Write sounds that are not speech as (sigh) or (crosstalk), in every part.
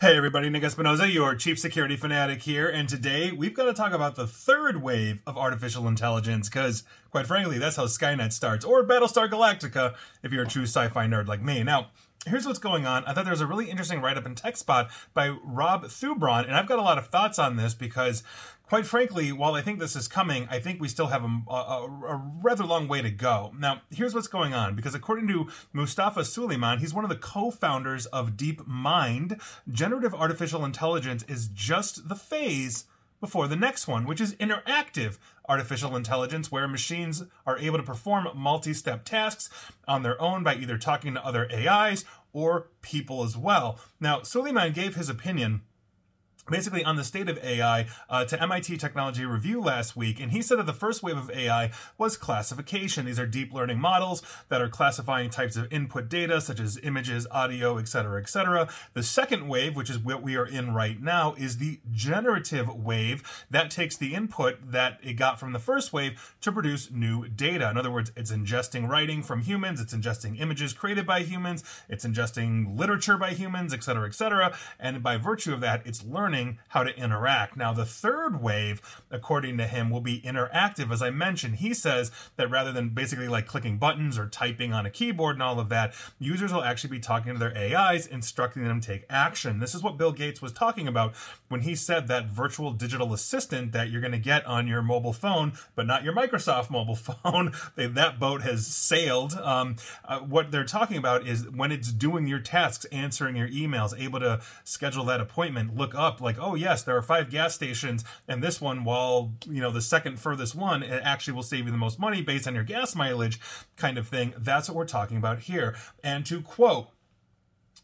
Hey everybody, Nick Espinoza, your chief security fanatic here, and today we've got to talk about the third wave of artificial intelligence, because, quite frankly, that's how Skynet starts, or Battlestar Galactica, if you're a true sci-fi nerd like me. Now, here's what's going on. I thought there was a really interesting write-up in TechSpot by Rob Thubron, and I've got a lot of thoughts on this because quite frankly, while I think this is coming, I think we still have a, a, a, rather long way to go. Now, here's what's going on because according to Mustafa Suleyman, he's one of the co founders of DeepMind. Generative artificial intelligence is just the phase before the next one, which is interactive artificial intelligence, where machines are able to perform multi step tasks on their own by either talking to other AIs or people as well. Now, Suleyman gave his opinion basically on the state of AI uh, to MIT Technology Review last week, and he said that the first wave of AI was classification. These are deep learning models that are classifying types of input data, such as images, audio, etc., etc. The second wave, which is what we are in right now, is the generative wave that takes the input that it got from the first wave to produce new data. In other words, it's ingesting writing from humans, it's ingesting images created by humans, it's ingesting literature by humans, etc., etc., and by virtue of that, it's learning learning how to interact. Now, the third wave, according to him, will be interactive. As I mentioned, he says that rather than basically like clicking buttons or typing on a keyboard and all of that, users will actually be talking to their AIs, instructing them to take action. This is what Bill Gates was talking about when he said that virtual digital assistant that you're going to get on your mobile phone, but not your Microsoft (laughs) mobile phone. that boat has sailed. Um, uh, what they're talking about is when it's doing your tasks, answering your emails, able to schedule that appointment, look up, like oh yes, there are five gas stations, and this one, while you know the second furthest one, it actually will save you the most money based on your gas mileage, kind of thing. That's what we're talking about here. And to quote.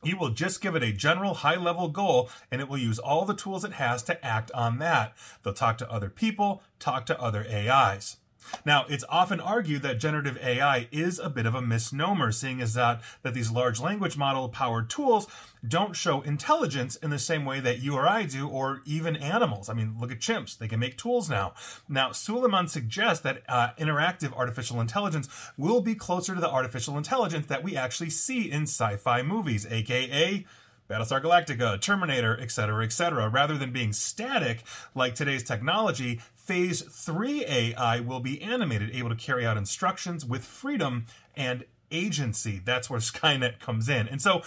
You will just give it a general high level goal and it will use all the tools it has to act on that. They'll talk to other people, talk to other AIs. Now, it's often argued that generative AI is a bit of a misnomer, seeing as that, that these large language model powered tools don't show intelligence in the same way that you or I do, or even animals. I mean, look at chimps. They can make tools now. Now, Suleyman suggests that uh, interactive artificial intelligence will be closer to the artificial intelligence that we actually see in sci fi movies, aka Battlestar Galactica, Terminator, etc., etc. Rather than being static like today's technology, Phase 3 AI will be animated, able to carry out instructions with freedom and agency. That's where (laughs) Skynet comes in. And so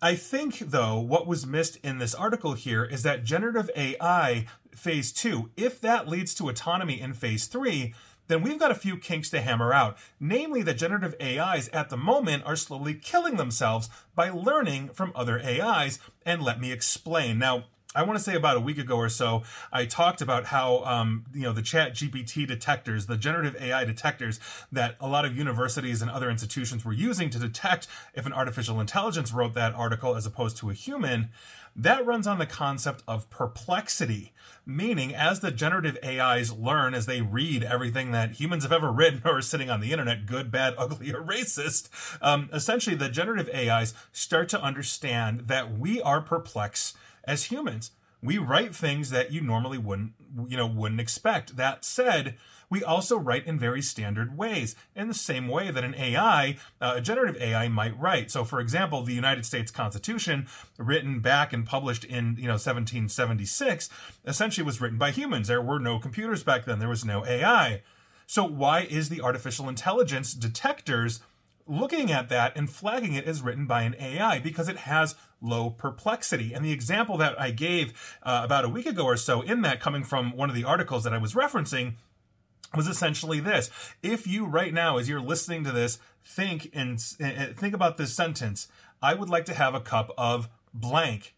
I think, though, what was missed in this article here is that generative AI phase two, if that leads to autonomy in phase three, then we've got a few kinks to hammer out. Namely, that generative AIs at the moment are slowly killing themselves by learning from other AIs. And let me explain. Now, I want to say about a week ago or so, I talked about how um, you know the Chat GPT detectors, the generative AI detectors that a lot of universities and other institutions were using to detect if an artificial intelligence wrote that article as opposed to a human. That runs on the concept of perplexity, meaning as the generative AIs learn, as they read everything that humans have ever written (laughs) or are sitting on the internet, good, bad, (laughs) ugly, or racist, um, essentially the generative AIs start to understand that we are perplexed as humans. We write things that you normally wouldn't, you know, wouldn't expect. That said, we also write in very standard ways, in the same way that an AI, uh, a generative AI, might write. So, for example, the United States Constitution, written back and published in you know 1776, essentially was written by humans. There were no computers back then. There was no AI. So, why is the artificial intelligence detectors looking at that and flagging it as written by an AI because it has low perplexity. And the example that I gave uh, about a week ago or so in that, coming from one of the articles that I was referencing, was essentially this. If you right now, as you're listening to this, think and think about this sentence, I would like to have a cup of blank.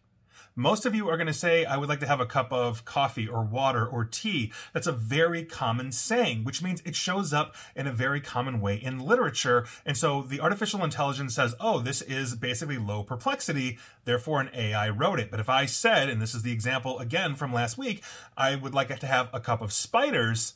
Most of you are going to say, I would like to have a cup of coffee or water or tea. That's a very common saying, which means it shows up in a very common way in literature. And so the artificial intelligence says, oh, this is basically low perplexity. Therefore, an AI wrote it. But if I said, and this is the example again from last week, I would like to have a cup of spiders,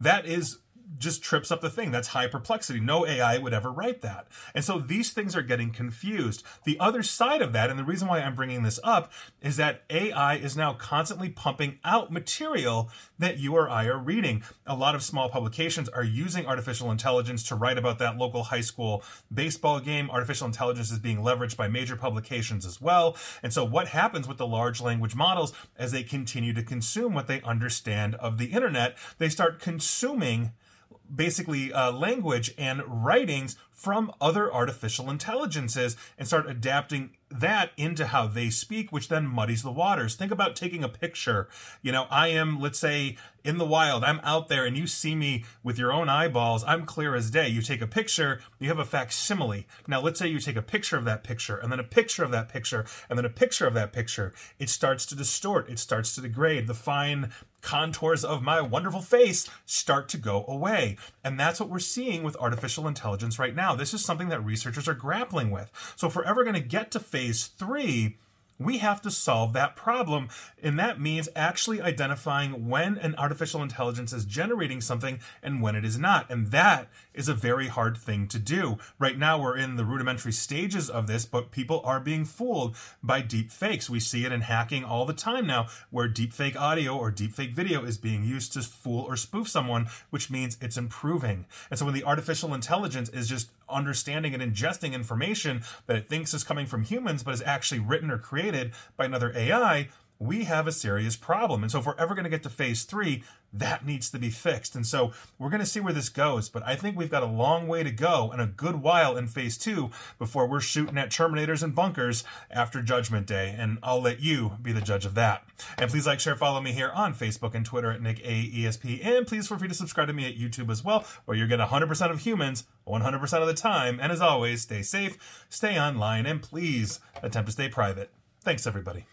that is just trips up the thing. That's high perplexity. No AI would ever write that. And so these things are getting confused. The other side of that, and the reason why I'm bringing this up, is that AI is now constantly pumping out material that you or I are reading. A lot of small publications are using artificial intelligence to write about that local high school baseball game. Artificial intelligence is being leveraged by major publications as well. And so what happens with the large language models as they continue to consume what they understand of the internet, they start consuming basically uh, language and writings from other artificial intelligences and start adapting that into how they speak, which then muddies the waters. Think about taking a picture. You know, I am, let's say, in the wild, I'm out there and you see me with your own eyeballs. I'm clear as day. You take a picture, you have a facsimile. Now, let's say you take a picture of that picture and then a picture of that picture and then a picture of that picture. It starts to distort, it starts to degrade. The fine contours of my wonderful face start to go away. And that's what we're seeing with artificial intelligence right now. This is something that researchers are grappling with. So if we're ever going to get to phase three, we have to solve that problem. And that means actually identifying when an artificial intelligence is generating something and when it is not. And that is a very hard thing to do. Right now, we're in the rudimentary stages of this, but people are being fooled by deep fakes. We see it in hacking all the time now, where deep fake audio or deep fake video is being used to fool or spoof someone, which means it's improving. And so when the artificial intelligence is just understanding and ingesting information that it thinks is coming from humans, but is actually written or created by another AI, we have a serious problem. And so if we're ever going to get to phase three, that needs to be fixed. And so we're going to see where this goes, but I think we've got a long way to go and a good while in phase two before we're shooting at Terminators and bunkers after Judgment Day. And I'll let you be the judge of that. And please like, share, follow me here on Facebook and Twitter at Nick AESP. And please feel free to subscribe to me at YouTube as well, where you get 100% of humans 100% of the time. And as always, stay safe, stay online, and please attempt to stay private. Thanks, everybody.